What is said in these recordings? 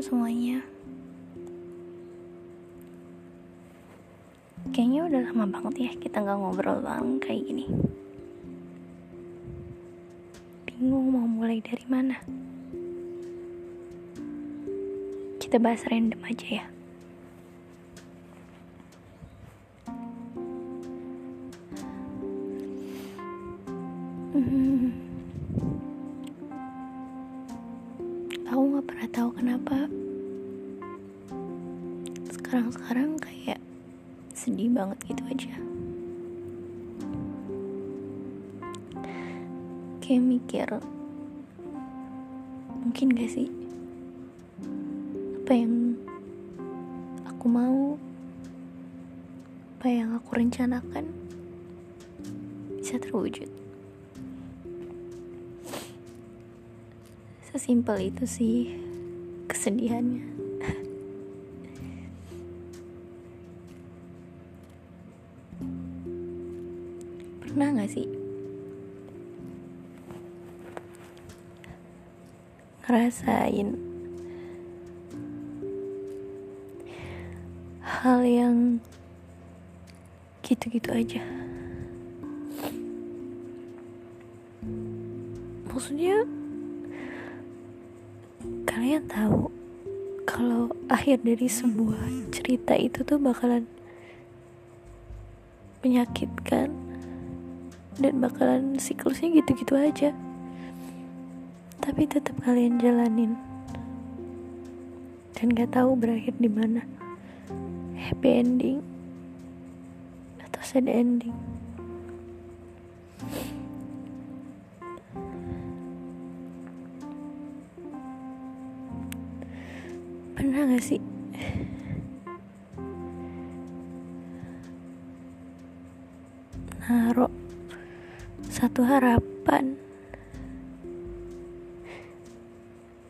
semuanya. Kayaknya udah lama banget ya kita nggak ngobrol bareng kayak gini. Bingung mau mulai dari mana. Kita bahas random aja ya. Nggak pernah tahu kenapa sekarang-sekarang kayak sedih banget gitu aja. Kayak mikir, mungkin gak sih apa yang aku mau, apa yang aku rencanakan bisa terwujud. Sesimpel itu sih kesedihannya. Pernah gak sih ngerasain hal yang gitu-gitu aja? Maksudnya kalian tahu kalau akhir dari sebuah cerita itu tuh bakalan menyakitkan dan bakalan siklusnya gitu-gitu aja. Tapi tetap kalian jalanin. Dan gak tahu berakhir di mana. Happy ending atau sad ending pernah gak sih? Naruh satu harapan.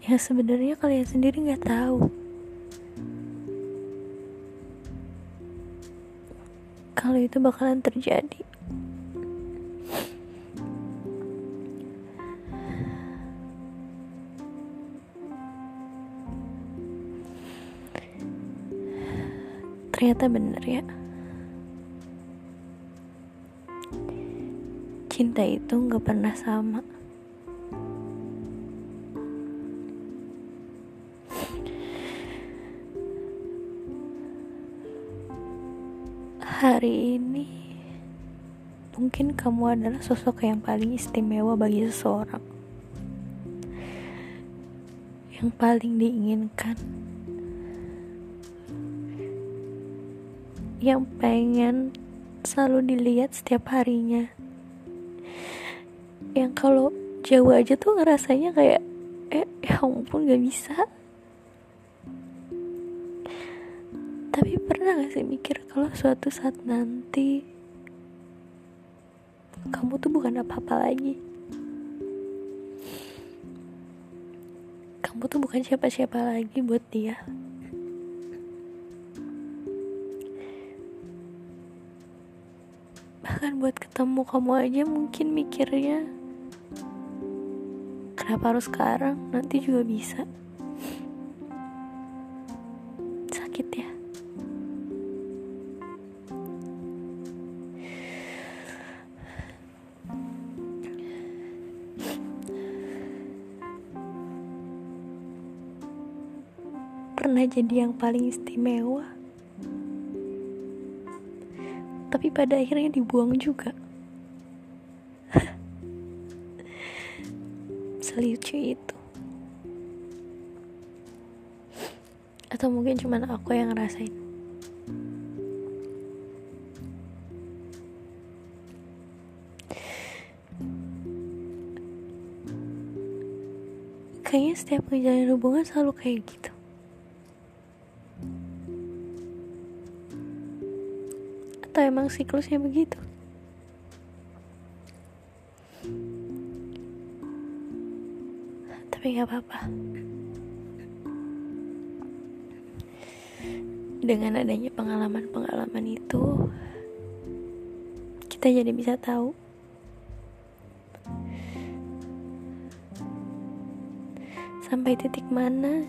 Yang sebenarnya kalian sendiri nggak tahu. Kalau itu bakalan terjadi ternyata bener ya. Cinta itu nggak pernah sama. Hari ini mungkin kamu adalah sosok yang paling istimewa bagi seseorang. Yang paling diinginkan yang pengen selalu dilihat setiap harinya. Yang kalau jauh aja tuh ngerasanya kayak eh ya ampun gak bisa. Tapi pernah gak sih mikir kalau suatu saat nanti kamu tuh bukan apa-apa lagi? Kamu tuh bukan siapa-siapa lagi buat dia bahkan buat ketemu kamu aja mungkin mikirnya. Kenapa harus sekarang? Nanti juga bisa. Sakit ya. Pernah jadi yang paling istimewa tapi pada akhirnya dibuang juga. Selucu itu. Atau mungkin cuma aku yang ngerasain? Kayaknya setiap ngejalanin hubungan selalu kayak gitu atau emang siklusnya begitu? Tapi nggak apa-apa. Dengan adanya pengalaman-pengalaman itu, kita jadi bisa tahu sampai titik mana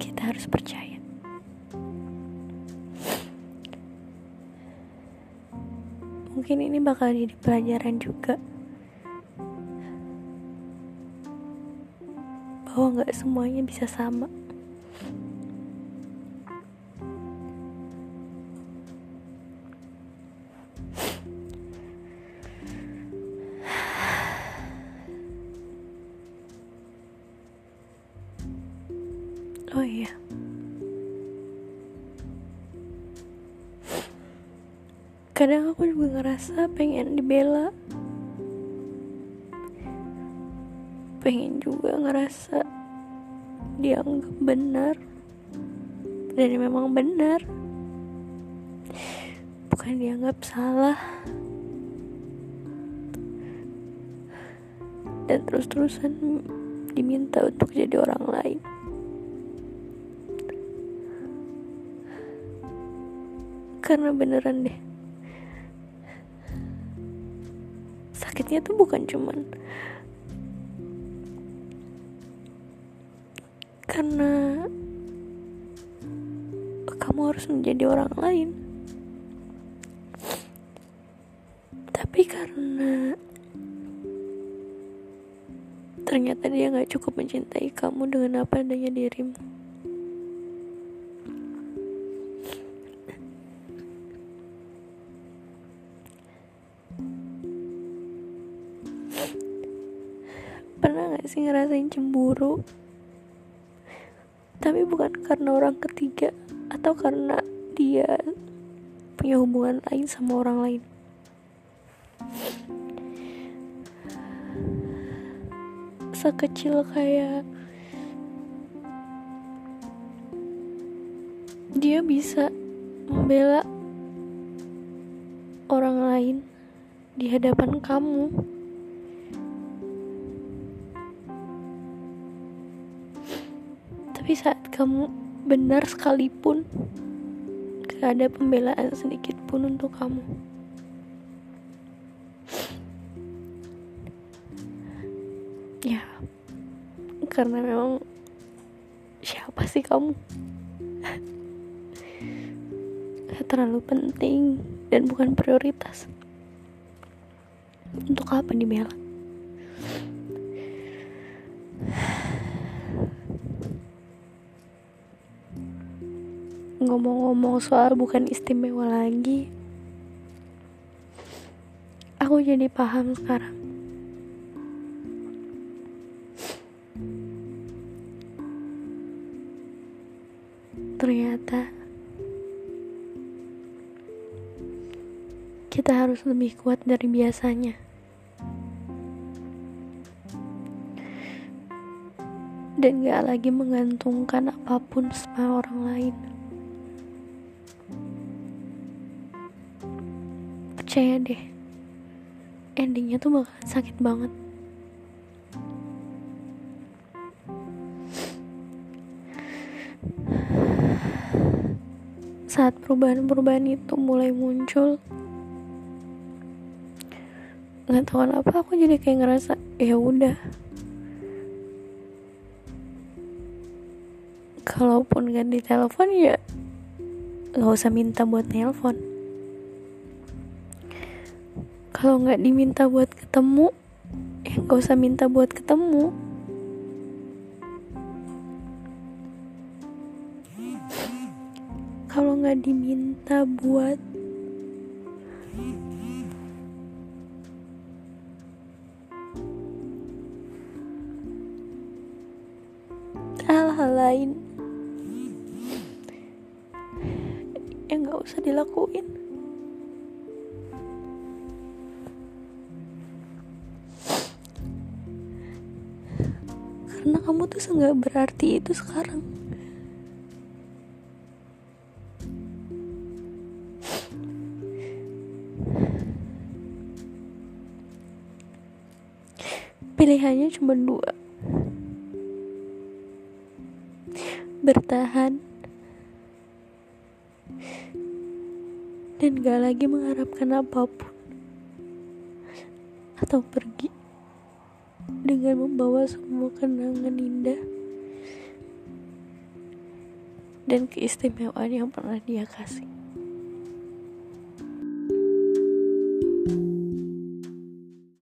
kita harus percaya. Mungkin ini bakal jadi pelajaran juga. Bahwa nggak semuanya bisa sama Kadang aku juga ngerasa pengen dibela. Pengen juga ngerasa dianggap benar. Dan memang benar. Bukan dianggap salah. Dan terus-terusan diminta untuk jadi orang lain. karena beneran deh sakitnya tuh bukan cuman karena kamu harus menjadi orang lain. Tapi karena ternyata dia gak cukup mencintai kamu dengan apa adanya dirimu gak sih ngerasain cemburu? Tapi bukan karena orang ketiga atau karena dia punya hubungan lain sama orang lain. Sekecil kayak dia bisa membela orang lain di hadapan kamu Tapi saat kamu benar sekalipun Gak ada pembelaan sedikit pun untuk kamu. Ya Karena memang Siapa sih kamu? Gak terlalu penting Dan bukan prioritas. Untuk apa dibela ngomong-ngomong soal bukan istimewa lagi aku jadi paham sekarang ternyata kita harus lebih kuat dari biasanya dan gak lagi menggantungkan apa pun sama orang lain. Percaya deh. Endingnya tuh bakalan sakit banget. Saat perubahan-perubahan itu mulai muncul nggak tahu kenapa aku jadi kayak ngerasa ya udah. Kalaupun gak di telepon ya nggak usah minta buat nelpon kalau nggak diminta buat ketemu ya nggak usah minta buat ketemu. Kalau nggak diminta buat hal-hal lain yang nggak usah dilakuin karena kamu tuh nggak berarti itu sekarang. Pilihannya cuma dua. Bertahan. Dan gak lagi mengharapkan apa pun. Atau pergi dengan membawa semua kenangan indah dan keistimewaan yang pernah dia kasih